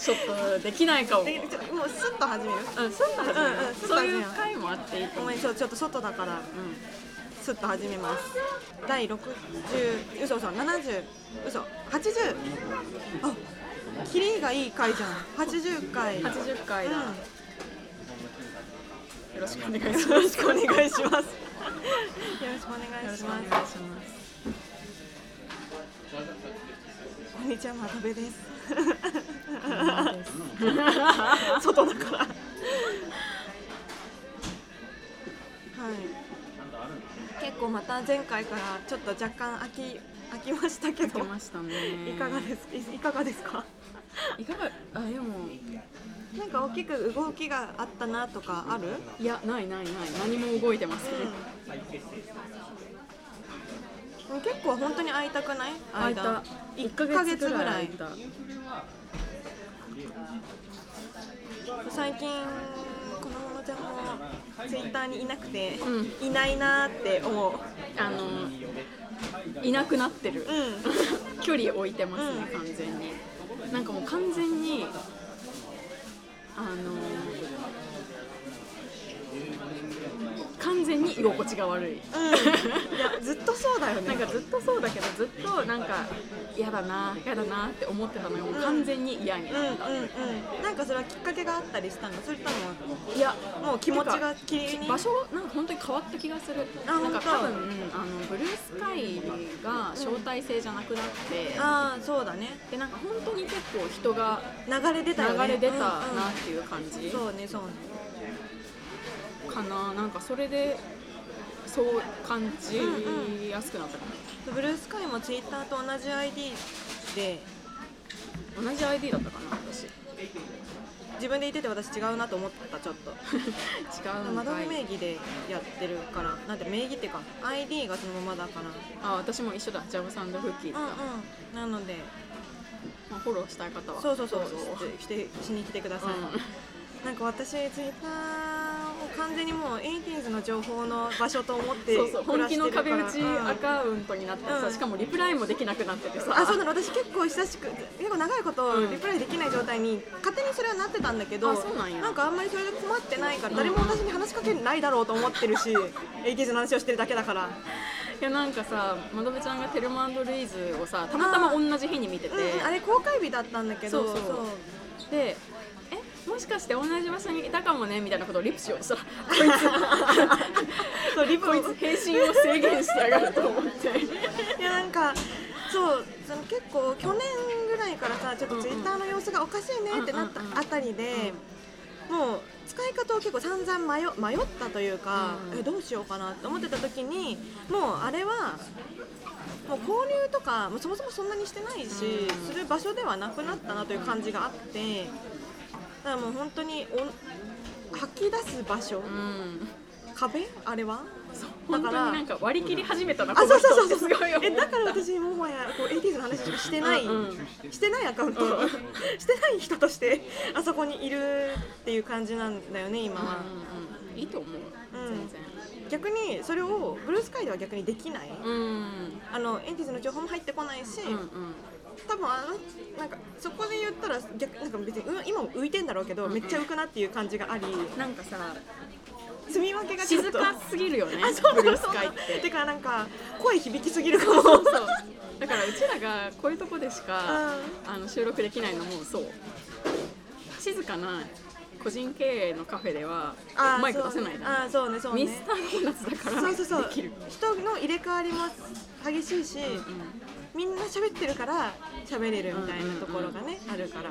ちょっとできないかも。でちょもうスッと始めるうん、スッと始めよううんうんそういう回もあっていいと思う。ごめんちょちょっと外だからスッと始めます第60嘘嘘70嘘80あキリがいい回じゃん80回うん、80回だ、うんよろしくお願いします。よろしくお願いします。よろしくお願いよろししくお願います。します。にちは、またべです。外だから。はい。結構また前回からちょっと若干飽き飽きましたけど来、ましたね。いかがです？いいかがですか？いかがあでもなんか大きく動きがあったなとかある？いやないないない何も動いてますね。うん。結構本当に会いたくない？空いた間一一ヶ月ぐらい。最近このままちゃんもツイッターにいなくて、ういないなーって思う。あのいなくなってる。うん。距離置いてますね、うん完全になんかもう完全に居心地が悪い。うん、いやずっとそうだよね。なんかずっとそうだけどずっとなんか嫌だな嫌だなって思ってたのがもう完全に嫌にうんうんなった、うん。なんかそれはきっかけがあったりしたの？それともいやもう気持ちがきれいに？場所なんか本当に変わった気がする。あなんか多分あのブルースカイが招待制じゃなくなって、ああそうだね。でなんか本当に結構人が流れ出たよね。流れ出たうんなっていう感じ、うん。そうねそうね。かな。なんかそれでそう感じやすくなったかな、ブルースカイもツイッターと同じ ID で同じ ID だったかな私。違自分で言ってて私違うなと思ったちょっと。うマダムい名義でやってるからなんて名義っていうか ID がそのままだから。あ私も一緒だ。ジャブサンドフッキーとうんか、うん。なので。まあ、フォローしたい方は。そうそうそう。してしに来てください、なんか私ツイッターを完全にもう 80s の情報の場所と思ってうん、そうそう本気の壁打ちうんアカウントになってさ、うん。しかもリプライもできなくなっててさあそうなの。私結構久しく結構長いことうん。リプライできない状態に勝手にそれはなってたんだけどあそうなんや。かあんまりそれで困ってないから誰も私に話しかけないだろうと思ってるし 80s の話をしてるだけだから。いやなんかさまどべちゃんがテルマルイーズをさたまたま同じ日に見てて、うん、あれ公開日だったんだけどそう。そう。でしかして同じ場所にいたかもねみたいなことをリプしようとしたら そうリプこいつ返信を制限してやがると思って。いやなんかそうその結構去年ぐらいからさちょっとツイッターの様子がおかしいねってなったうんうんうんあたりで、もう使い方を結構散々迷迷ったというか、うんえどうしようかなって思ってた時にもうあれはもう交流とかもうそもそもそんなにしてないし、うん。する場所ではなくなったなという感じがあってだからもう本当にお吐き出す場所、うん。壁？あれは？本当になんか割り切り始めたなあそうそうそう。そうすごいえだから私もはやこう 80s の話しかしてない、うん。うんしてないアカウント、うん。してない人としてあそこにいるっていう感じなんだよね今は、うんうんいいと思う、うん。全逆にそれをブルースカイでは逆にできない、然うん。あの 80s の情報も入ってこないし、うんうん多分あのなんかそこで言ったら逆なんか別にうん今も浮いてんだろうけど、うん。めっちゃ浮くなっていう感じがありなんかさ住み分けが静かすぎるよねあそうそうそうカイって。てかなんか声響きすぎるかも。そうだからうちらがこういうとこでしかあの収録できないのもそう。静かな個人経営のカフェではマイク出せないあーそうねそうね。ミスタードーナツだからそうそうそう。できる。人の入れ替わりも激しいし、うんみんな喋ってるから喋れるみたいなところがね、あるから。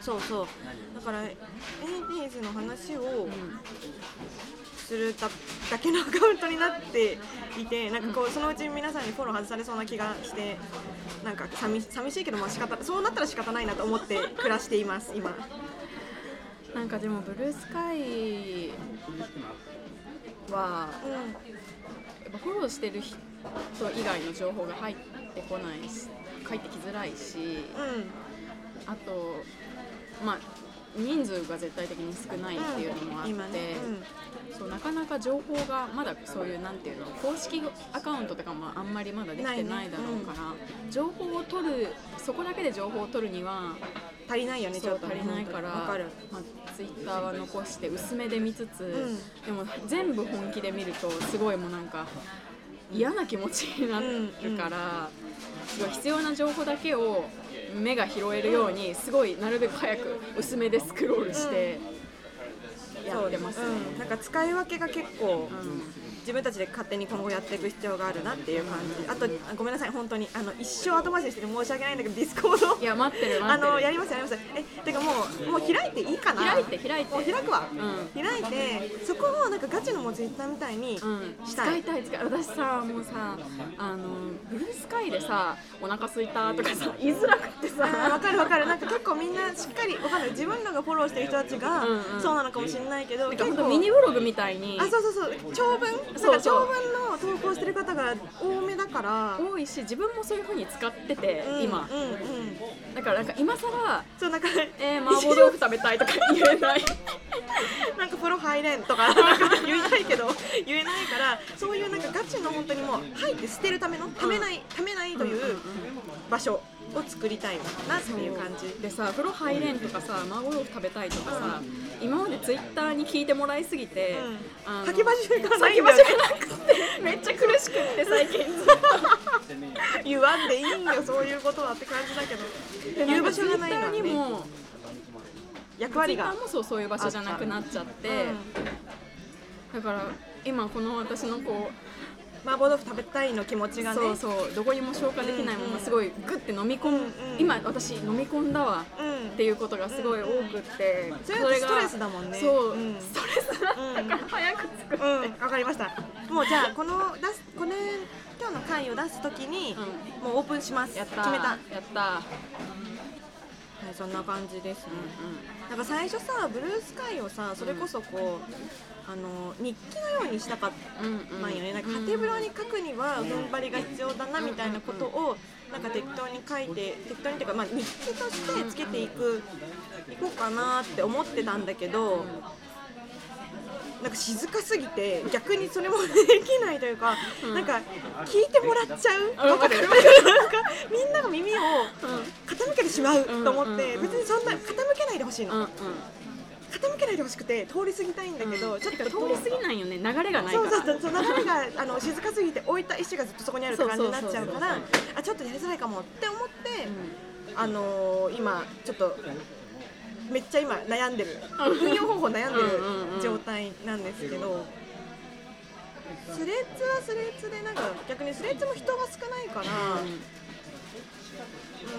そうそう。だから 80s の話をするだだけのアカウントになっていてなんかこうそのうち皆さんにフォロー外されそうな気がしてなんか寂し寂しいけどまあ仕方そうなったら仕方ないなと思って暮らしています今。なんかでもブルースカイはうん。やっぱフォローしてる人以外の情報が入ってこないし入ってきづらいしうん。あとまあ人数が絶対的に少ないっていうのもあって、今ね、そうなかなか情報がまだそういうなんていうの公式アカウントとかもあんまりまだできてないだろうから、情報を取るそこだけで情報を取るには足りないよねちょっと足りないからわかる。まあ、ツイッターは残して薄めで見つつ、ん。でも全部本気で見るとすごいもうなんか嫌な気持ちになるから、すごい必要な情報だけを目が拾えるようにすごいなるべく早く薄めでスクロールしてやってますね。うん、なんか使い分けが結構うん自分たちで勝手に今後やっていく必要があるなっていう感じ。あとあごめんなさい本当に。あの一生後回しにしてて申し訳ないんだけどディスコードいや待ってるあのやりますやります。えてかもうもう開いていいかな？開いて開いて。もう開くわ、う開いてそこをなんかガチのもうツイッターみたいにうん、したい、使いたい使い私さもうさあのブルースカイでさお腹空いたとかさ 言いづらくってさ。わかるわかる。なんか結構みんなしっかりわかる。自分らがフォローしてる人たちがうんうん。そうなのかもしれないけどなん結構当ミニブログみたいに。あそうそうそう。長文？そう長文の投稿してる方が多めだから。多いし自分もそういう風に使ってて、うん今。うんうん。だからなんか今更そうなんかえー、麻婆豆腐食べたいとか言えない。なんか風呂入れんとか 言いたいけど言えないからそういうなんかガチの本当にもう入って捨てるためのためないためないという場所を作りたいなっていう感じでさ風呂入れんとかさ麻婆豆腐食べたいとかさ、今までツイッターに聞いてもらいすぎて、うんあの書き場所がない先場所んだよねがなくてめっちゃ苦しくって最近言わんでいいんよそういうことはって感じだけど。言う場所がないのにねも役割がツイッターもそうそういう場所じゃなくなっちゃって、だから今この私のこう麻婆豆腐食べたいの気持ちがね。そうそう。どこにも消化できないまますごいグッて飲み込む、うんうん。今私飲み込んだわ。うん。っていうことがすごい多くって、それってストレスだもんね。そう、うん。ストレスだったから早く作って、うん。わかりました。もうじゃあこの出すこれ今日の回を出すときに、うもうオープンします。やった。決めた、はやった。い、そんな感じですね、うなんか最初さブルースカイをさそれこそこう、あの日記のようにしたかった。んよね。なんか縦ブロに書くには踏ん張りが必要だなみたいなことをなんか適当に書いて適当にっていうか、まあ、日記としてつけていくいこうかなって思ってたんだけどなんか静かすぎて逆にそれもできないというか、うん。なんか聞いてもらっちゃう？あわかる？なんかみんなの耳を傾けてしまうと思ってうん。別にそんな傾けないでほしいの。うんうんないでほしくて通り過ぎたいんだけど、ちょっと通り過ぎないよね。流れがないそうから。そうそう流れがあの静かすぎて置いた石がずっとそこにあるって感じになっちゃうからそうそうあちょっとやりづらいかもって思って、うあのー今ちょっとめっちゃ今悩んでる。うん。運用方法悩んでるうんうんうん状態なんですけどスレッズはスレッズでなんか逆にスレッズも人が少ないから、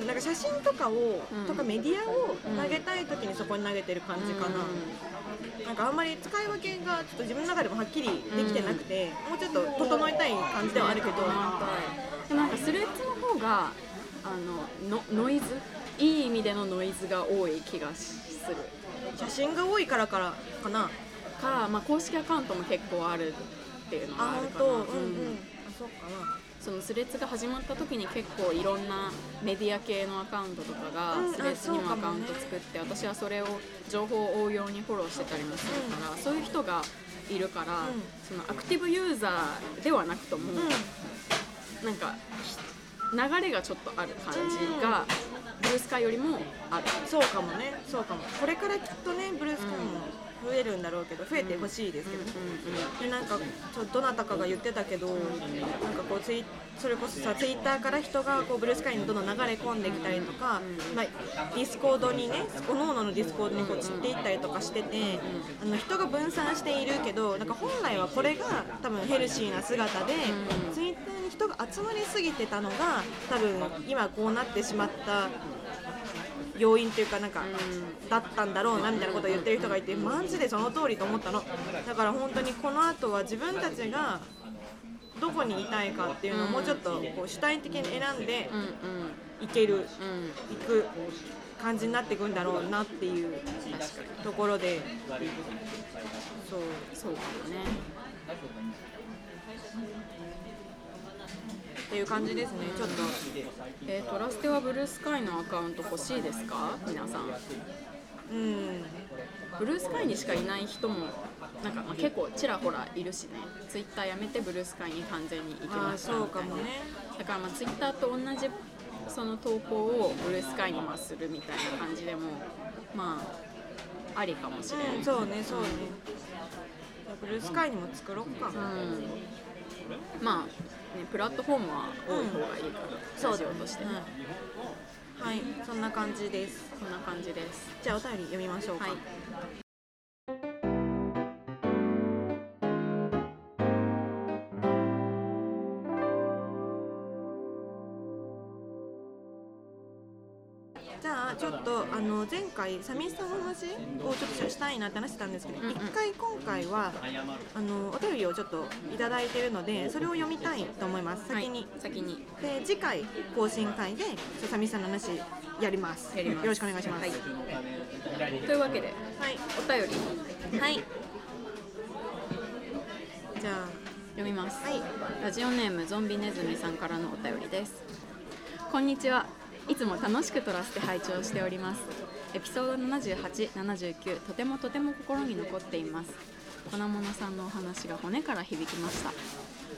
うん、なんか写真とかを、うん。とかメディアを投げたい時にそこに投げてる感じかな。なんかあんまり使い分けがちょっと自分の中でもはっきりできてなくて、もうちょっと整えたい感じではあるけど、でもなんかスレッズの方があののノイズ？いい意味でのノイズが多い気がしする。写真が多いからからかな。か、まあ、公式アカウントも結構あるっていうのがああるかな。本当、うんうん、うん。あそうかな。そのスレッズが始まった時に結構いろんなメディア系のアカウントとかがうんスレッズにもアカウント作って私はそれを情報を追うようにフォローしてたりもするから、そういう人がいるから、うん。そのアクティブユーザーではなくとも、うなんか流れがちょっとある感じが、ブルースカイよりもある。ん、そうかもね、そうかも。これからきっとね、ブルースカイも増えるんだろうけど、増えてほしいですけどね。でなんかちょどなたかが言ってたけど、なんかこうツイそれこそさツイッターから人がこうブルースカイにどんどん流れ込んできたりとか、まあ、ディスコードにね各々のディスコードにこう散っていったりとかしてて、あの人が分散しているけどなんか本来はこれが多分ヘルシーな姿で、うん。ツイッターに人が集まりすぎてたのが多分今こうなってしまった要因というかなんか、だったんだろうなみたいなことを言ってる人がいてマジでその通りと思ったの。だから本当にこの後は自分たちがどこにいたいかっていうのをもうちょっとこう主体的に選んでいけるうん。いく感じになっていくんだろうなっていうところで。そう。そうかもね。っていう感じですね。ちょっとえー、トラステはブルースカイのアカウント欲しいですか？皆さん。うん。ブルースカイにしかいない人もなんかまあ結構ちらほらいるしね。ツイッターやめてブルースカイに完全に行きました。そうかもね。だからまあツイッターと同じその投稿をブルースカイにまするみたいな感じでもまあありかもしれない、うん、そうねそうね。ブルースカイにも作ろうか、うん、まあねプラットフォームは多い方がいいから、うん、ラジオとして、はいそんな感じです。そんな感じです。じゃあお便り読みましょうか、はいとあの前回寂しさの話をちょっとしたいなって話してたんですけど、一、うんうん、回今回はあのお便りをちょっといただいているのでそれを読みたいと思います。先に、はい、先に。で次回更新会で寂しさの話やります。よろしくお願いします、はい、というわけで、はい、お便り。はい。じゃあ読みます、はい、ラジオネームゾンビネズミさんからのお便りです。こんにちはいつも楽しく撮らせて拝聴しております。エピソード78、79とてもとても心に残っています。粉物さんのお話が骨から響きました。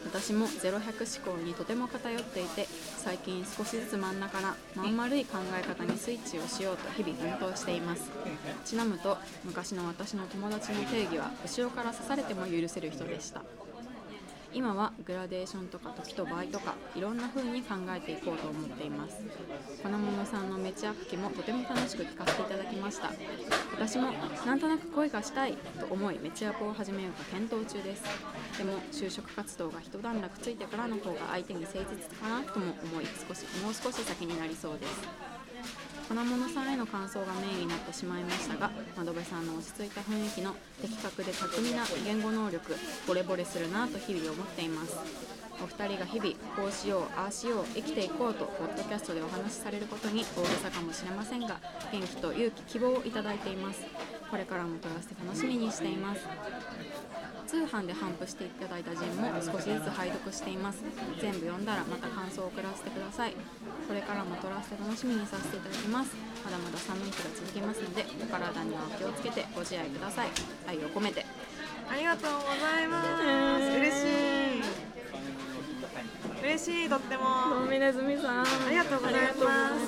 私も0100思考にとても偏っていて最近少しずつ真ん中からまん丸い考え方にスイッチをしようと日々奮闘しています。ちなむと昔の私の友達の定義は後ろから刺されても許せる人でした。今はグラデーションとか時と場合とかいろんな風に考えていこうと思っています。粉物さんのめちゃくきもとても楽しく聞かせていただきました。私もなんとなく恋がしたいと思いめちゃくを始めようか検討中です。でも就職活動が一段落ついてからの方が相手に誠実かなとも思い少しもう少し先になりそうです。粉物さんへの感想がメインになってしまいましたが窓辺さんの落ち着いた雰囲気の的確で巧みな言語能力ボレボレするなと日々思っています。お二人が日々こうしようああしよう生きていこうとポッドキャストでお話しされることに大げさかもしれませんが元気と勇気希望をいただいています。これからも撮らせて楽しみにしています。通販で頒布していただいた陣も少しずつ拝読しています。全部読んだらまた感想を送らせてください。これからも撮らせて楽しみにさせていただきます。まだまだ寒い日が続きますのでお体にはお気をつけてご自愛ください。愛を込めて。ありがとうございます。嬉しい。嬉しいとっても。さん。ありがとうございます。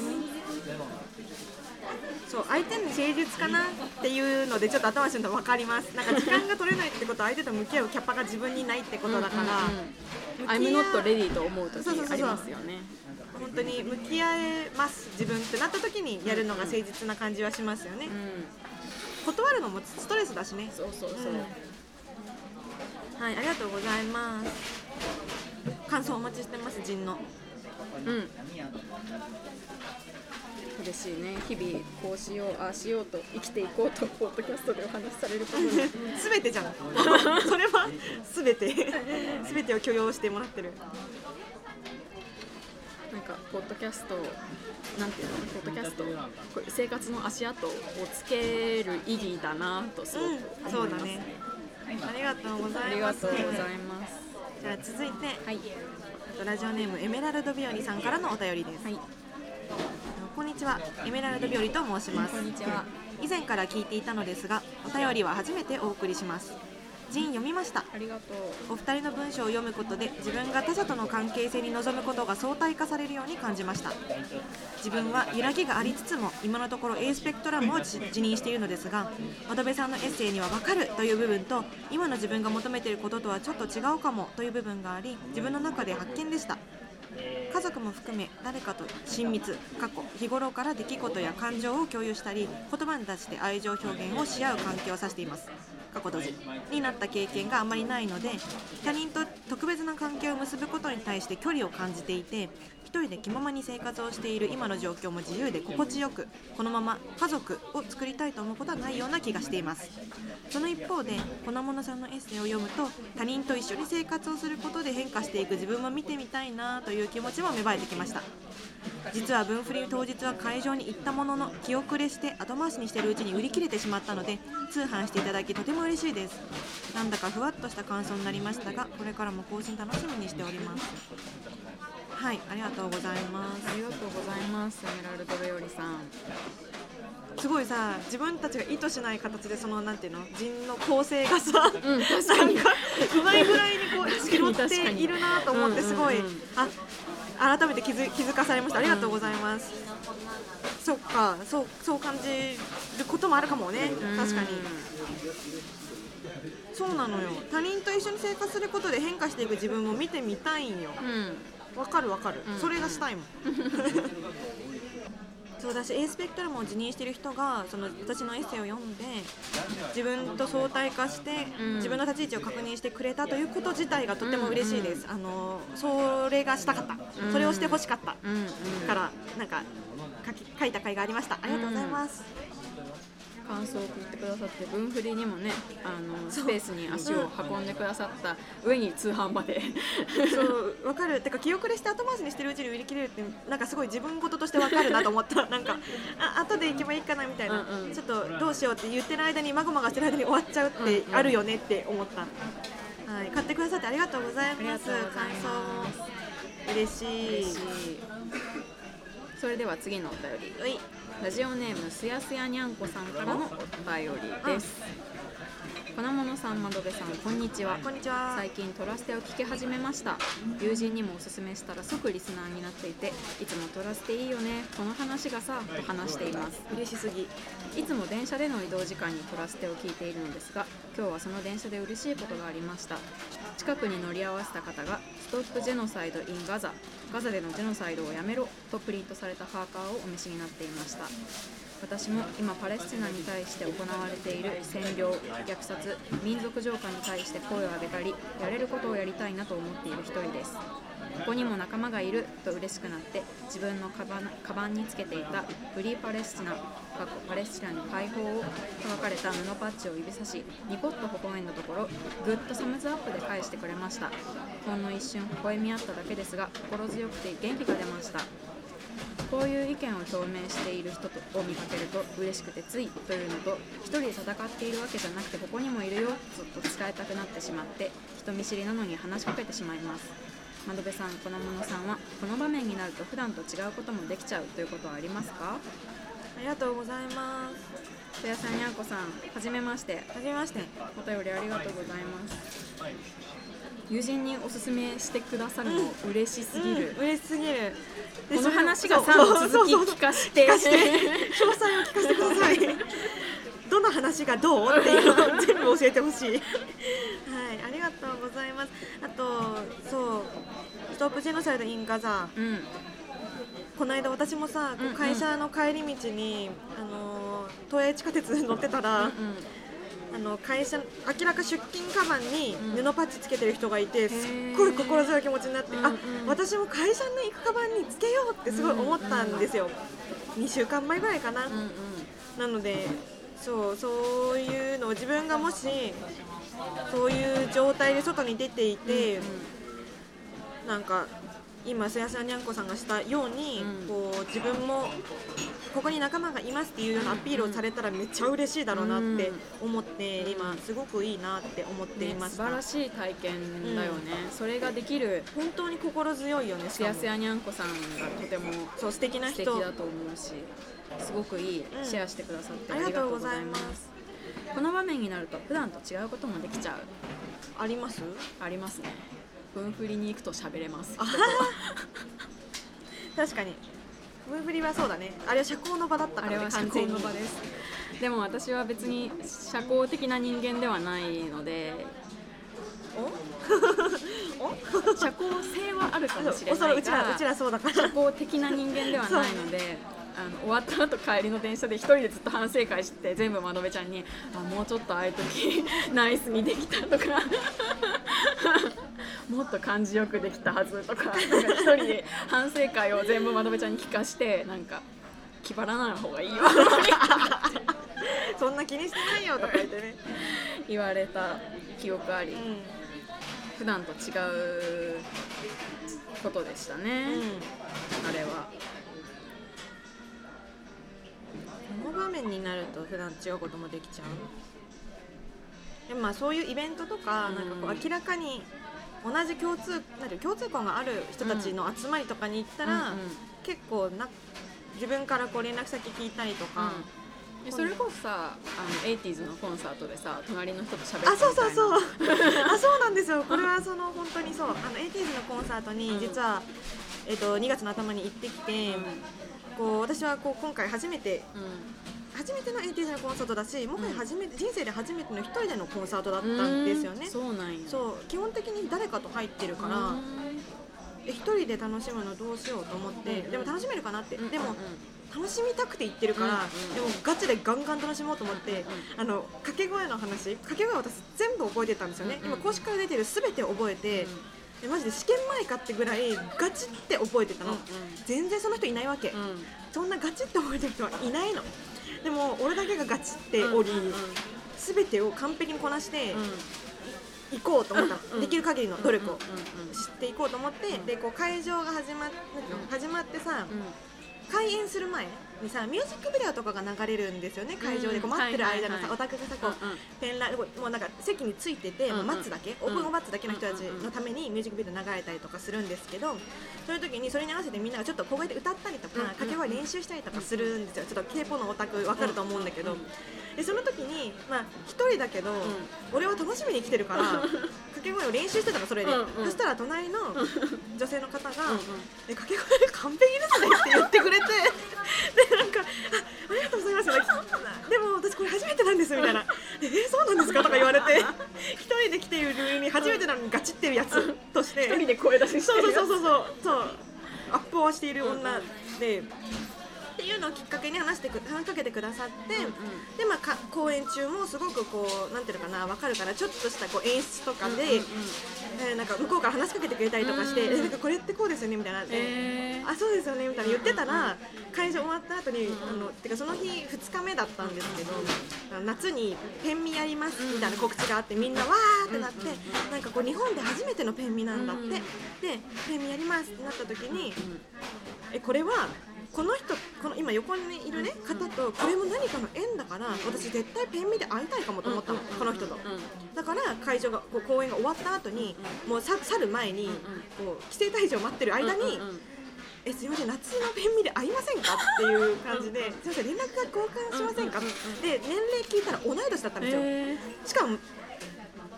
そう相手の誠実かなっていうのでちょっと頭にすると分かります。なんか時間が取れないってことは相手と向き合うキャパが自分にないってことだから「I'm not ready」と思う時ありますよね。本当に向き合えます自分ってなった時にやるのが誠実な感じはしますよね、うん、断るのもストレスだしね。そうそうそう、うん、はいありがとうございます感想お待ちしてます陣の。うん。嬉しいね。日々こうしようああしようと生きていこうとポッドキャストでお話しされることに 全てじゃん。それは全て。全てを許容してもらってる。なんかポッドキャストなんていうの？ポッドキャスト。こ生活の足跡をつける意義だなとすごく思います、ね。うん、そうだね。ありがとうございます。ありがとうございますじゃあ続いて、はい、ラジオネームエメラルド日和さんからのお便りです、はい。こんにちは。エメラルド日和と申します。こんにちは。以前から聞いていたのですがお便りは初めてお送りしますジン読みました。ありがとう。お二人の文章を読むことで自分が他者との関係性に臨むことが相対化されるように感じました。自分は揺らぎがありつつも今のところ A スペクトラムを辞任しているのですが渡辺さんのエッセイには分かるという部分と今の自分が求めていることとはちょっと違うかもという部分があり自分の中で発見でした。家族も含め誰かと親密過去日頃から出来事や感情を共有したり言葉に出して愛情表現をし合う関係を指しています過去閉じになった経験があまりないので他人と特別な関係を結ぶことに対して距離を感じていて一人で気ままに生活をしている今の状況も自由で心地よくこのまま家族を作りたいと思うことはないような気がしています。その一方で粉物さんのエッセイを読むと他人と一緒に生活をすることで変化していく自分も見てみたいなという気持ちも芽生えてきました。実は分振り当日は会場に行ったものの気遅れして後回しにしているうちに売り切れてしまったので通販していただきとても嬉しいです。なんだかふわっとした感想になりましたがこれからも更新楽しみにしております。はいありがとうございます。ありがとうございます。エメラルドベオリさん。すごいさ自分たちが意図しない形でそのなんていうの人の構成がさ、うん、確かに。うまいぐらいにこう拾っているなと思ってすごい、あ改めて気づ気づかされました。ありがとうございます、そっかそうそう感じることもあるかもね。確かに。そうなのよ。他人と一緒に生活することで変化していく自分も見てみたいんよ。うん。わかるわかる、うん。それがしたいもん そうだし A スペクトラムを辞任している人がその私のエッセイを読んで自分と相対化して、うん。自分の立ち位置を確認してくれたということ自体がとても嬉しいです、あのそれがしたかった、うん。それをしてほしかった。うん。うん。からなんか書き書いた甲斐がありました。ありがとうございます、感想を送ってくださって分振りにもねあのスペースに足を運んでくださった上に通販まで。そうわかる。てか気遅れして後回しにしてるうちに売り切れるってなんかすごい自分事としてわかるなと思った。なんかあ後で行けばいいかなみたいな、うんうん。ちょっとどうしようって言ってる間にまごまがしてる間に終わっちゃうってうんうん。あるよねって思った、はい、買ってくださってありがとうございます。感想。も嬉しい。嬉しいそれでは次のお便り。ラジオネームすやすやにゃんこさんからのお便りです。粉物さん窓辺さんこんにちは。こんにちは。最近トラステを聞き始めました。友人にもおすすめしたら即リスナーになっていていつもトラステいいよね。この話がさと話しています。嬉しすぎ。いつも電車での移動時間にトラステを聞いているのですが今日はその電車で嬉しいことがありました。近くに乗り合わせた方が「ストップ・ジェノサイド・イン・ガザ」ガザでのジェノサイドをやめろとプリントされたパーカーをお召しになっていました。私も今パレスチナに対して行われている占領虐殺民族浄化に対して声を上げたりやれることをやりたいなと思っている一人です。ここにも仲間がいると嬉しくなって自分のカバンカバンにつけていた「フリーパレスチナ」かっこパレスチナに解放をと書かれた布パッチを指さしニコッと微笑んだところぐっとサムズアップで返してくれました。ほんの一瞬微笑み合っただけですが心強くて元気が出ました。こういう意見を表明している人を見かけると嬉しくてついというのと一人で戦っているわけじゃなくてここにもいるよと伝えたくなってしまって人見知りなのに話しかけてしまいます。窓辺さん粉物さんはこの場面になると普段と違うこともできちゃうということはありますか？ありがとうございます。とやさんにゃんこさんはじめまして。はじめまして。お便りありがとうございます。友人におすすめしてくださるの嬉しすぎる、うん、嬉しすぎる。でこの話がさ続き聞かして。詳細を聞かせてください。どの話がどう？っていうのを全部教えてほしい。はいありがとうございます。あとそうストップジェノサイドインガザうんこの間私もさ、こううんうん。会社の帰り道にあの東映地下鉄乗ってたら、うんあの会社明らか出勤カバンにうん。布パッチつけてる人がいて、ー。すっごい心強い気持ちになって、あうんうん。私も会社に行くカバンにつけようってすごい思ったんですよ、2週間前ぐらいかな、うんうん。なのでそうそういうのを自分がもしそういう状態で外に出ていて、なんか今すやすやにゃんこさんがしたように、うん。こう自分もここに仲間がいますっていうようなアピールをされたらめっちゃ嬉しいだろうなって思って、うん今すごくいいなって思っていね、ました、素晴らしい体験だよね、それができる。本当に心強いよねしすやすやにゃんこさんがとてもそう素敵な素人敵だと思うしすごくいい。うん。シェアしてくださってあありりがとうございます。この場面になると普段と違うこともできちゃう。あります？ありますね分振りに行くと喋れます。確かに。ムーブリはそうだね。あれは社交の場だったからねあれは社交の場です。でも私は別に社交的な人間ではないので お？社交性はあるかもしれないうがちらうちらそうだから。社交的な人間ではないのであの終わった後帰りの電車で一人でずっと反省会して全部窓辺ちゃんにあもうちょっとああいう時ナイスにできたとかもっと感じよくできたはずとか 一人で反省会を全部窓辺ちゃんに聞かしてなんか気張らない方がいいよそんな気にしてないよとか言ってね、言われた記憶あり。う普段と違うことでしたね、んうん、あれは。この場面になると普段違うこともできちゃう。でもまあそういうイベントとか,、うん。なんかこう明らかに同じ共通なん共通項がある人たちの集まりとかに行ったら、うんうん。結構な自分からこう連絡先聞いたりとか、でそれこそさあの 80s のコンサートでさ隣の人と喋ってあそうそうそう。う あそうなんですよ。これはその本当にそう。あの 80s のコンサートにうん。実は、えっと2月の頭に行ってきて、こう私はこう今回初めて初めての ATJ のコンサートだしもはや初めて、人生で初めての一人でのコンサートだったんですよね。そうなんや。そう基本的に誰かと入ってるから、え一人で楽しむのどうしようと思って、でも楽しめるかなって、でも楽しみたくて言ってるから、うんうんでもガチでガンガン楽しもうと思って、あの掛け声の話掛け声私全部覚えてたんですよね、うんうん今公式から出てる全て覚えて、でマジで試験前かってぐらいガチって覚えてたの、全然その人いないわけ、そんなガチって覚えてる人はいないのでも俺だけがガチっており、全てを完璧にこなして行こうと思った。できる限りの努力をうんうんうん。知っていこうと思って、うん。でこう会場が始まっ始まってさ、開演する前にさミュージックビデオとかが流れるんですよね会場で。こううん待ってる間のはいはいはいさオタクがさこううんうん。ペンライもうなんか席についててうんうん。待つだけ。オープンを待つだけの人たちのためにミュージックビデオ流れたりとかするんですけどそういう時にそれに合わせてみんながちょっと小声で歌ったりとかうんうん掛け声練習したりとかするんですよ。ちょっと k p o のオタクわかると思うんだけどでその時にまあ一人だけど俺は楽しみに来てるから掛け声を練習してたのそれで。うんうん。そしたら隣の女性の方がうんうん。え掛け声完璧ですねって言ってくれて。でなんかあありがとうございます。でも私これ初めてなんですみたいな。えーそうなんですかとか言われて。一人で来ている上に初めてなのにガチってるやつとして。一人で声出ししてそうるそうそうそうそう。そう。アップをしている女で、っていうのをきっかけに話してく話しかけてくださって、うんうん。でまあか公演中もすごくこうなんていうのかな分かるからちょっとしたこう演出とかで、うんうんうん。えーなんか向こうから話しかけてくれたりとかして、うんえなんかこれってこうですよねみたいな、えー。あそうですよねみたいな言ってたら、会場終わった後に、んあのてかその日2日目だったんですけど、夏にペンミやりますみたいな告知があってみんなわーってなって、なんかこう日本で初めてのペンミなんだって、うんでペンミやりますってなった時に、えこれはこの人この今横にいるね方とこれも何かの縁だから私絶対ペンミで会いたいかもと思ったの、この人と。だから会場がこう公演が終わった後に、もうさ去る前に、こう規制退場待ってる間に、えすみません夏のペンミで会いませんかっていう感じで、すみません連絡が交換しませんか、で年齢聞いたら同い年だったんですよ、えしかも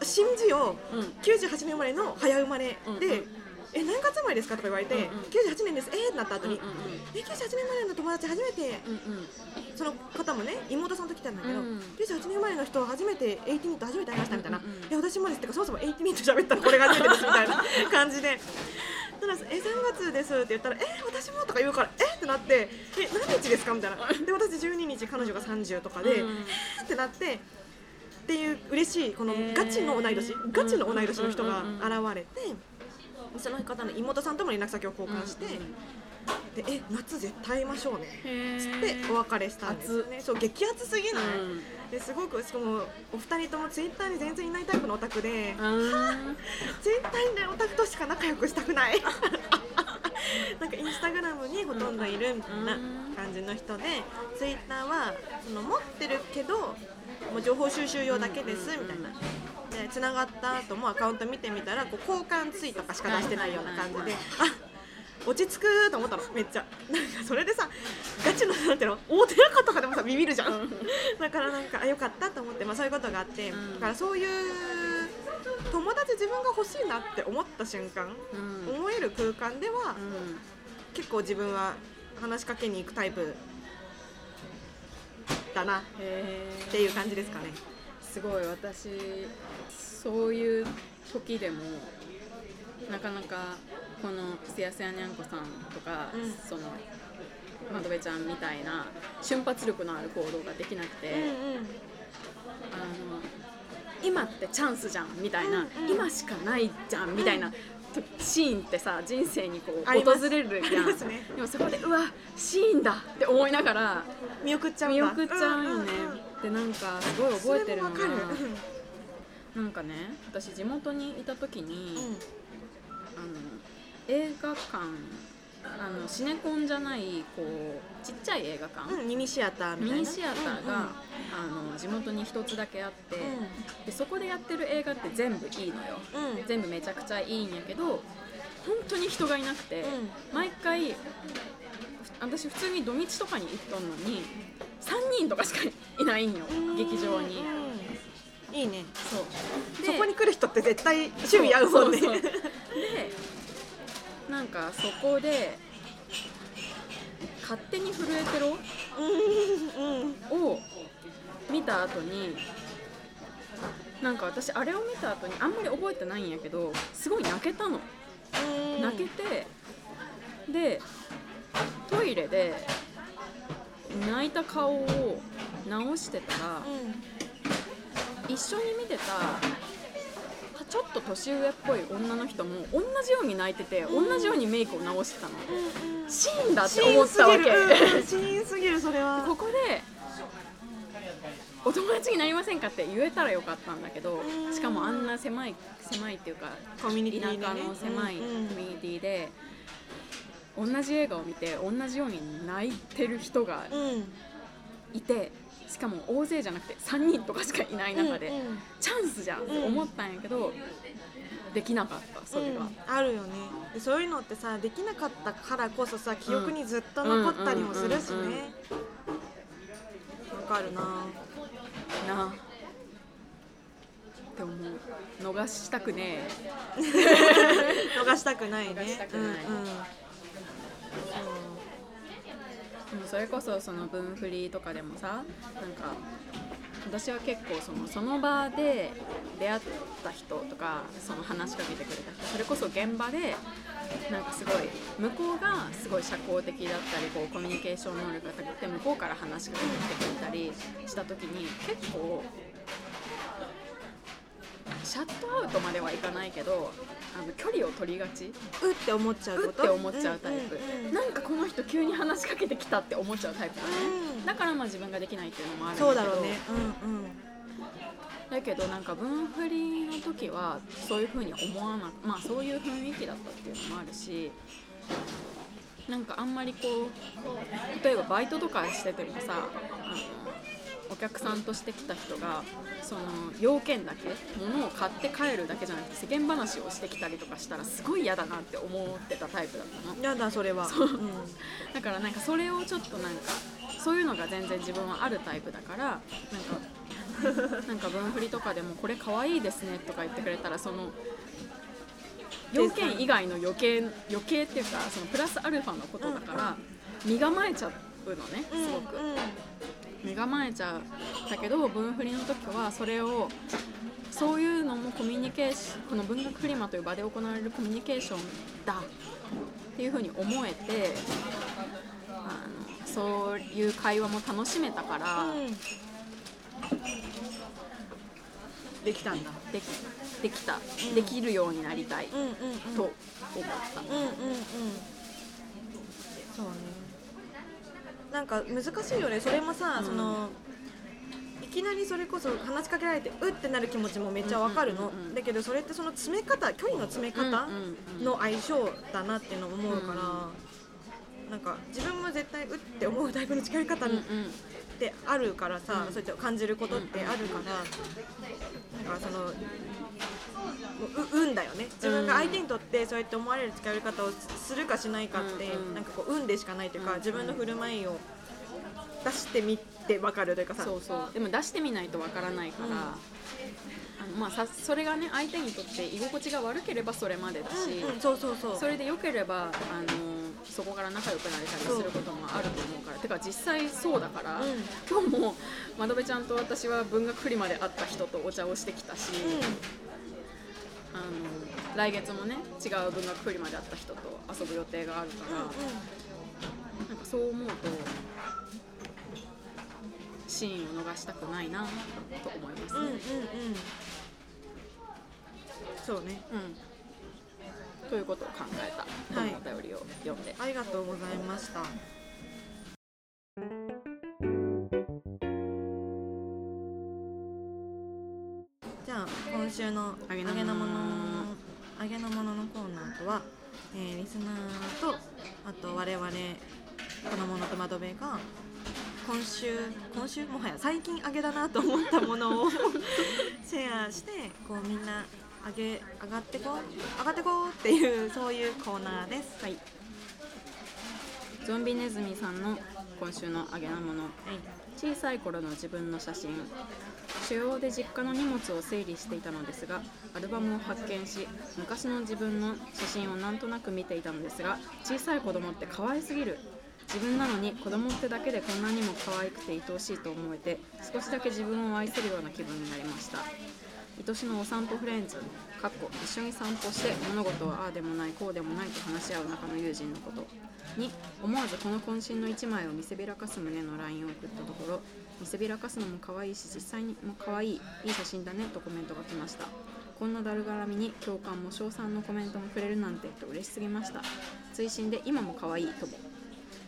新字よーうん。98年生まれの早生まれで、うんうんえ何月生まれですか？とか言われて、うんうん98年です。えーってなった後に、うんうんえ98年生まれの友達初めてうんうん。その方もね妹さんと来たんだけど、うん98年生まれの人初めて18ニット初めて会いましたみたいな、うんうんうんいや私もですってかそもそも18ニット喋ったのこれが初めてですみたいな 感じで。ただえ3月ですって言ったらえ私もとか言うからえってなってえ何日ですか？みたいな。で私12日彼女が30とかで、うんえってなってっていう嬉しいこのガチの同い年ガチの同い年の人が現れてその方の妹さんとも連絡先を交換して、でえ夏絶対会いましょうね。へつっーてお別れしたんですよね。そう激アツすぎない、うん。ですごくしかもお二人ともツイッターに全然いないタイプのオタクでうん。絶対ねオタクとしか仲良くしたくない。なんかインスタグラムにほとんどいるみたいな感じの人でツイッターはその持ってるけどもう情報収集用だけですみたいな。で繋がった後もアカウント見てみたらこう交換ツイとかしか出してないような感じであ落ち着くと思ったのめっちゃ。なんかそれでさガチのなんていうの大手中とかでもさビビるじゃん。だからなんかあよかったと思って、まあ、そういうことがあって、うん。だからそういう友達自分が欲しいなって思った瞬間、うん。思える空間では、うん。結構自分は話しかけに行くタイプだなっていう感じですかね。すごい私そういう時でもなかなかこのせやせやにゃんこさんとか、うん。その窓辺ちゃんみたいな瞬発力のある行動ができなくて、うんうん。あの今ってチャンスじゃんみたいな、うんうん。今しかないじゃんみたいな、とシーンってさ人生にこう訪れるやん、ね。でもそこでうわシーンだって思いながら見送っちゃうんだ。見送っちゃうよね、んんん。でなんかすごい覚えてるのがなんかね私地元にいた時に、うん。あの映画館あのシネコンじゃないこうちっちゃい映画館、うん、ミニシアターミニシアターが、あの地元に一つだけあって、でそこでやってる映画って全部いいのよ。うん。うん全部めちゃくちゃいいんやけど本当に人がいなくて、うん。毎回私普通に土日とかに行っとんのに3人とかしかいないんようん。劇場に。うんいいね。そう。そこに来る人って絶対趣味合うもんね。でなんかそこで勝手に震えてろ？うんうん。を見た後になんか私あれを見た後にあんまり覚えてないんやけどすごい泣けたの。うん。泣けてでトイレで泣いた顔を直してたらうん一緒に見てたちょっと年上っぽい女の人も同じように泣いててうん。同じようにメイクを直してたの。うんうん。シーンだって思ったわけ。シーンすぎる。それは。ここでお友達になりませんか？って言えたらよかったんだけどうん。しかもあんな狭い狭いっていうかコミュニテ田ィでね。舎の狭いコミュニティで同じ映画を見て同じように泣いてる人がうん。いてしかも大勢じゃなくて3人とかしかいない中でうんうん。チャンスじゃんって思ったんやけどできなかったそれが。うん。あるよね。でそういうのってさできなかったからこそさ記憶にずっと残ったりもするしね。わかるな。な。って思う逃したくね 逃したくないね。うんうんもそれこそその分振りとかでもさなんか私は結構そのその場で出会った人とかその話しかけてくれた人それこそ現場でなんかすごい向こうがすごい社交的だったりこうコミュニケーション能力が高くて向こうから話しかけてくれたりした時に結構シャットアウトまではいかないけどあの距離を取りがち。うって思っちゃううって思っちゃうタイプ、うんうんうん。なんかこの人急に話しかけてきたって思っちゃうタイプだね、うんだからまあ自分ができないっていうのもあるんだけど。そうだろうね。うんうん。だけどなんか分振りの時はそういう風に思わなまあそういう雰囲気だったっていうのもあるしなんかあんまりこう例えばバイトとかしててもさあのお客さんとして来た人がその要件だけ物を買って帰るだけじゃなくて世間話をしてきたりとかしたらすごい嫌だなって思ってたタイプだったの。やだそれは。そう。うん。だからなんかそれをちょっとなんかそういうのが全然自分はあるタイプだからなんか なんか分振りとかでもこれ可愛いですねとか言ってくれたらその要件以外の余計余計っていうかそのプラスアルファのことだから身構えちゃうのねうんすごく。うん身構えちゃうだけど分振りの時はそれをそういうのもコミュニケーションこの文学フリマという場で行われるコミュニケーションだっていうふうに思えてあのそういう会話も楽しめたから、うんできたんだ。できできた、んできるようになりたいうんうんうん。と思った、うんうんうん。そうね。なんか難しいよね。それもさ、うん。そのいきなりそれこそ話しかけられてうってなる気持ちもめっちゃわかるの、うんうんうんうん。だけどそれってその詰め方距離の詰め方うんうんうん。の相性だなっていうのを思うから、なんか自分も絶対うって思うタイプの近寄り方っうんうん。てあるからさ、うんそうやって感じることってあるから、なんかその運だよね。自分が相手にとってそうやって思われる近寄り方をするかしないかって、うん。うんなんかこう運でしかないというか、うん。自分の振る舞いを出してみて分かるというかさ。そうそう。でも出してみないとわからないから、うん。あのまあ、さそれがね相手にとって居心地が悪ければそれまでだし、うん。うん。そうそうそう。それで良ければあのそこから仲良くなれたりすることもあると思うから。てか実際そうだから、うん。今日も窓辺ちゃんと私は文学フリマで会った人とお茶をしてきたし、あの来月もね違う文学フリマで会った人と遊ぶ予定があるから、うんうん。なんかそう思うとシーンを逃したくないなと思いますうんうんうん。ね。そうね。うん。ということを考えた。はい。お便りを読んで、ありがとうございましたとは、えーリスナーとあと我々この物と窓辺が今週今週？もはや最近揚げだなと思ったものを シェアしてこうみんな揚げ上がってこう上がってこうっていうそういうコーナーです。はい。ゾンビネズミさんの今週のあげなもの。小さい頃の自分の写真主要で実家の荷物を整理していたのですがアルバムを発見し昔の自分の写真をなんとなく見ていたのですが小さい子供って可愛すぎる。自分なのに子供ってだけでこんなにも可愛くて愛おしいと思えて少しだけ自分を愛せるような気分になりました。愛しのお散歩フレンズかっこ一緒に散歩して物事はああでもないこうでもないと話し合う仲の友人のことに思わずこの渾身の1枚を見せびらかす胸の LINE を送ったところ見せびらかすのも可愛いし実際にも可愛いいい写真だねとコメントが来ました。こんなだるがらみに共感も称賛のコメントも触れるなんてと嬉しすぎました。追伸で今も可愛いとも。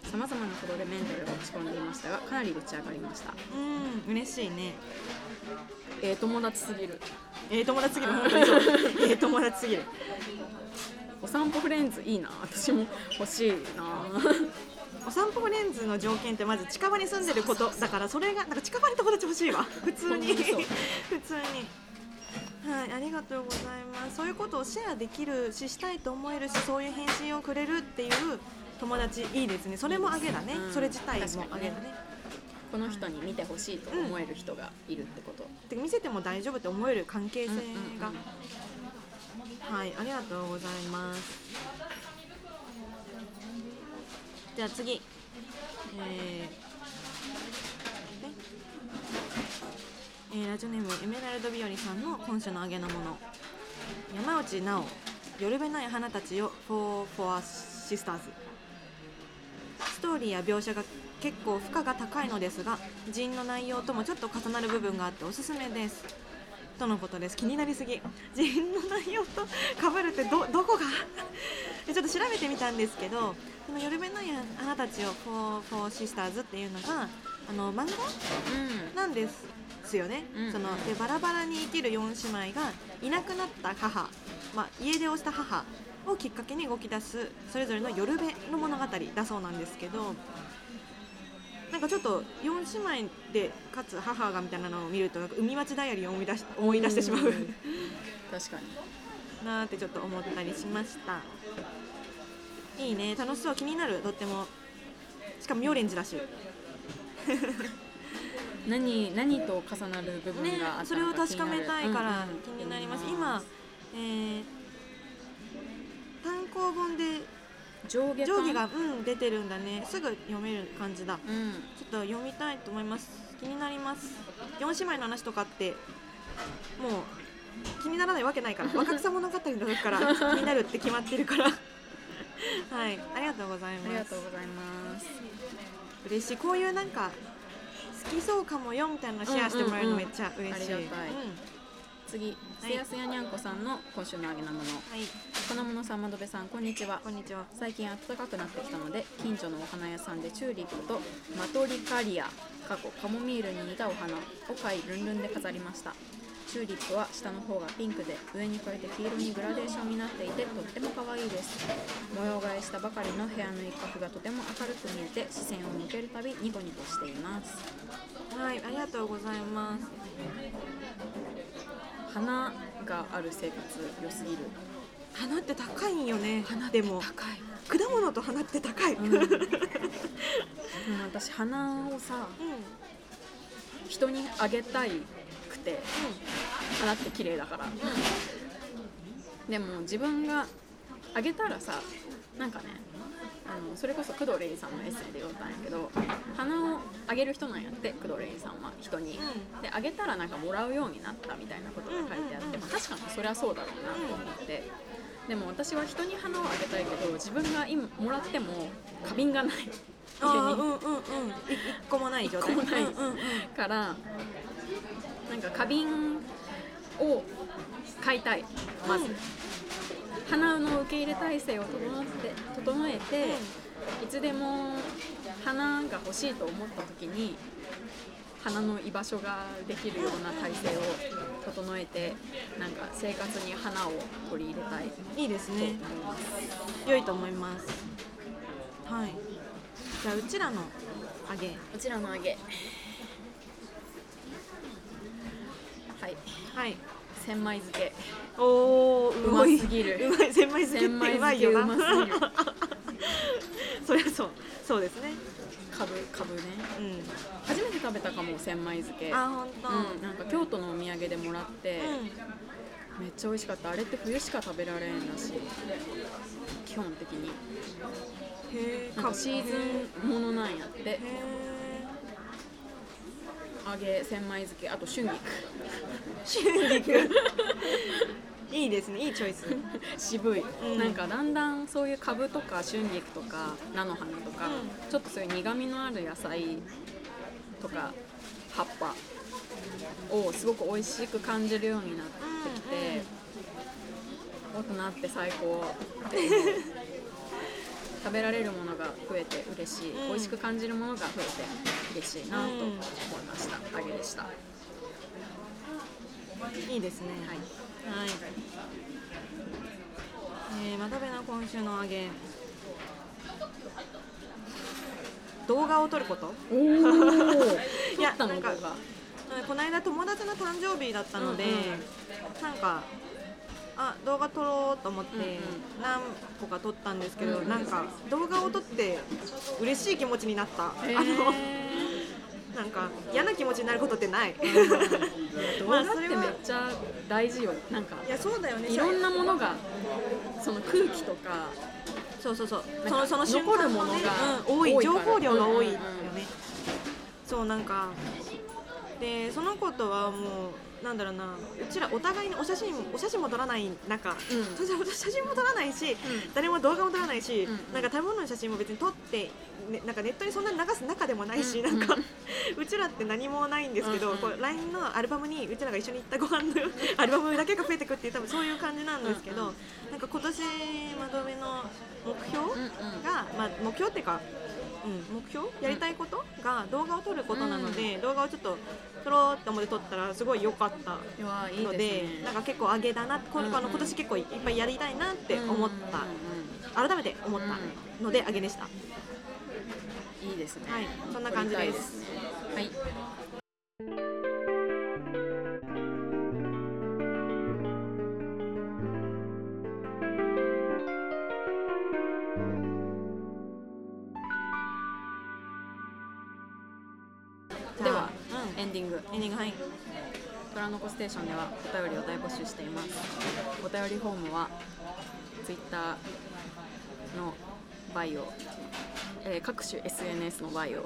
さまざまなことでメンタルが落ち込んでいましたがかなり打ち上がりました。うん嬉しいね。ええ友達すぎる。ええ友達すぎる。本当にそう。ええ友達すぎる。お散歩フレンズいいな私も。欲しいなお散歩レンズの条件ってまず近場に住んでることだからそれがなんか近場に友達欲しいわ。普通に。普通に。はいありがとうございます。そういうことをシェアできるししたいと思えるしそういう返信をくれるっていう友達いいですね。それもあげだね、うんそれ自体もあげだね。この人に見てほしいと思える人がいるってこと、で見せても大丈夫って思える関係性うんうんうんが、はいありがとうございますじゃあ次。えーえーラジオネームエメラルド日和さんの今週のあげなもの。山内直夜べない花たちよ For for Sisters ストーリーや描写が結構負荷が高いのですが人の内容ともちょっと重なる部分があっておすすめです。とのことです。気になりすぎ。人の内容と被るってどどこが ちょっと調べてみたんですけど「この夜べない花たちを For, for Sisters」っていうのがあの漫画？なんですよね、うん。そのでバラバラに生きる4姉妹がいなくなった母、まあ、家出をした母をきっかけに動き出すそれぞれの夜べの物語だそうなんですけどなんかちょっと4姉妹でかつ母がみたいなのを見るとなんか海町ダイアリーを思い出し思い出してしまう。うん。確かに。なーってちょっと思ったりしましたいいね。楽しそう。気になる。とっても。しかも妙蓮寺だし。何何と重なる部分ねがあったのかそれを確かめたいから気になります、今、えー単行本で上下定規が、うん、出てるんだね。すぐ読める感じだ。うん。ちょっと読みたいと思います。気になります。4姉妹の話とかってもう気にならないわけないから。若草物語の時から気になるって決まってるからはいありがとうございありますがとうございます。嬉しいこういうなんか好きそうかもよみたいなのシェアしてもらえるのうんうんうんめっちゃ嬉しい、ありがたい。うん。次すやすやにゃんこさんの今週のあげなもの。はい。粉物さんまどべさんこんにちは。こんにちは。最近暖かくなってきたので近所のお花屋さんでチューリップとマトリカリア過去カモミールに似たお花を買いルンルンで飾りましたチューリップは下の方がピンクで上に加えて黄色にグラデーションになっていてとっても可愛いです。模様替えしたばかりの部屋の一角がとても明るく見えて視線を向けるたびニコニコしています。はいありがとうございます。花がある生活良すぎる。花って高いんよね。花でも高い。果物と花って高い、うん。でも私花をさ人にあげたいくて花って綺麗だから。でも自分があげたらさなんかねあのそれこそ工藤レイさんのエッセイで読んだんやけど花をあげる人なんやって工藤レイさんは人に、うであげたらなんかもらうようになったみたいなことが書いてあって、まあ、確かにそれはそうだろうなと思って、でも私は人に花をあげたいけど自分が今もらっても花瓶がない。家にうんうんうん。個もない状態。からなんか花瓶を買いたいまず、花の受け入れ体制を整って整えて、いつでも花が欲しいと思った時に花の居場所ができるような体制を整えてなんか生活に花を取り入れたいといいですね。良いと思います。はい。じゃあうちらのあげ。こちらの揚げはい。はい。千枚漬け。おーうますぎる。うまい。千枚漬けってうまいよな。そりゃそう。そそうですね。かぶかぶね。うん。初めて食べたかも千枚漬け。あ本当、うん、なんか京都のお土産でもらって、めっちゃ美味しかった。あれって冬しか食べられんらしい。基本的に。うん、へえシーズンものなんやって。へ揚げ千枚漬けあと春菊。え春菊。いいですねいいチョイス。渋い、うん。なんかだんだんそういうカブとか春菊とか菜の花とか、うちょっとそういう苦みのある野菜とか葉っぱをすごく美味しく感じるようになってきて、大人って最高って思う食べられるものが増えて嬉しい、うん。美味しく感じるものが増えて嬉しいなと思いました、揚げでした。いいですね。はい。はい、えー、まとめの今週の揚げ動画を撮ること？いやなんかこの間友達の誕生日だったので、うんうんなんかあ動画撮ろうと思ってうんうん何個か撮ったんですけど、うんなんか動画を撮って嬉しい気持ちになった、あのなんか嫌な気持ちになることってない、動まあ画ってめっちゃ大事よ。なんかいやそうだよね。いろんなものがその空気とかそうそうそう。そのその瞬間ものがうん、多い。情報量が多いよね、そうなんか。でその子とはもうなんだろうな。うちらお互いにお写真お写真も撮らない中、うん。写真も撮らないし、誰も動画も撮らないし、うんなんか食べ物の写真も別に撮って、ね、なんかネットにそんなに流す中でもないし、うんなんか。うちらって何もないんですけど、うんうん。こう LINE のアルバムにうちらが一緒に行ったご飯の アルバムだけが増えてくっていう多分そういう感じなんですけど、うんうんなんか今年まとめの目標、うんうん。が、まあ、目標っていうか、うん、目標？やりたいことが動画を撮ることなので、動画をちょっと撮ろうと思って撮ったらすごい良かったいやいいのでね。なんか結構上げだなこのうんうん今年結構いっぱいやりたいなって思った、うんうん改めて思ったので上げでした、うんいいですね。はいそんな感じです。撮りたい。ですはいでは、うん。エンディング。エンディングはいトラノコステーションではお便りを大募集しています。お便りフォームは Twitter のバイオ、えー各種 SNS のバイオ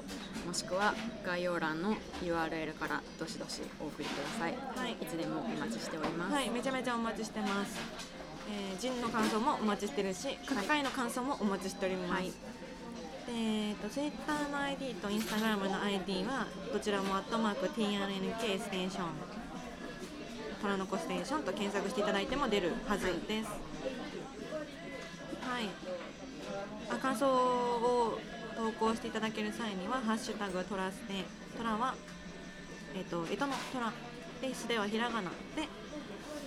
もしくは概要欄の URL からどしどしお送りください、はい。いつでもお待ちしております、はいめちゃめちゃお待ちしてます。えー、ジンの感想もお待ちしてるし各回の感想もお待ちしております、はい。でえー、と Twitter の ID と Instagram の ID はどちらもアットマーク TRNK ステーショントラノコステーションと検索していただいても出るはずです。はい、あ感想を投稿していただける際には「ハッシュタグトラステ」トラはえっ、と干支のトラでスではひらがなで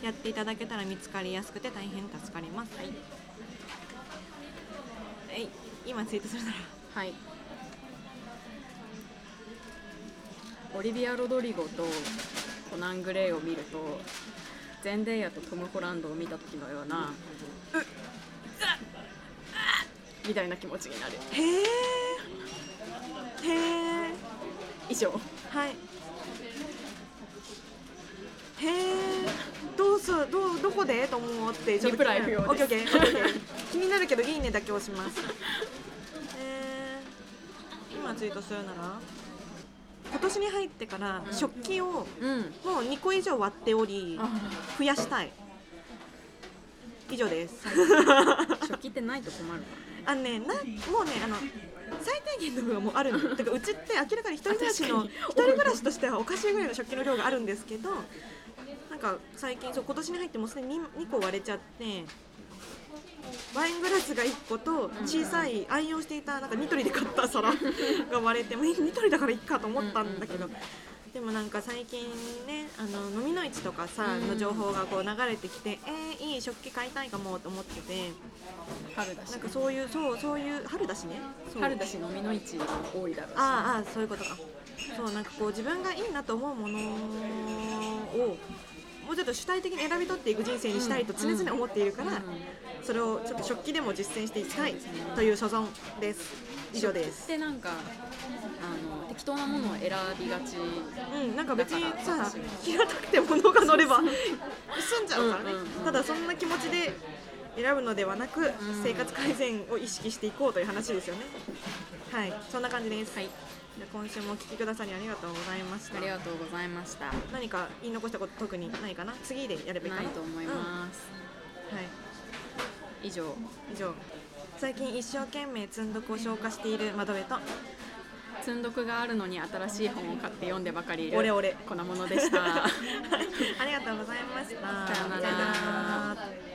やっていただけたら見つかりやすくて大変助かります。はい、えい今ツイートするなら。はい、オリビア・ロドリゴとコナン・グレイを見るとゼンデイヤとトム・ホランドを見た時のようなうっうっみたいな気持ちになる。へえへえ以上。はい。へえどうすどうどこで？と思ってちょっとリプライ不要です。気になるけどいいねだけ押します。えー、今ツイートするなら？今年に入ってからうん。食器をもうん。う2個以上割っておりあ。増やしたい。以上です。食器ってないと困るか。あのねなもうねあの最低限の分はもうあるの。てかうちって明らかに一人暮らしの一人暮らしとしてはおかしいぐらいの食器の量があるんですけどなんか最近そう今年に入ってもうすでに 2, 個割れちゃってワイングラスが1個と小さい愛用していたなんかニトリで買った皿が割れてもうニトリだからいいかと思ったんだけど。でもなんか最近ねあの飲みの市とかさうん。の情報がこう流れてきてえー、いい食器買いたいかもと思ってて。春だしなんかそういうそうそういう春だしね。春だし飲みの市多いだろうし。ああそういうことか。そうなんかこう自分がいいなと思うものをうちょっと主体的に選び取っていく人生にしたいと常々思っているから、うんうんそれをちょっと食器でも実践していきたいという所存です以上ですでなんかあの適当なものを選びがちうん、なんか別にさ平たくて物が乗れば済んじゃうからね、うんうんうんただそんな気持ちで選ぶのではなく、生活改善を意識していこうという話ですよねはいそんな感じです、はいじゃあ今週もお聞きくださりありがとうございました。ありがとうございました。何か言い残したこと特にないかな？次でやればいいかな？と思います、うん。はい。以上。以上。最近一生懸命積んどくを消化している窓辺と積んどくがあるのに新しい本を買って読んでばかりいるオレオレ。粉ものでした。ありがとうございました。さよなら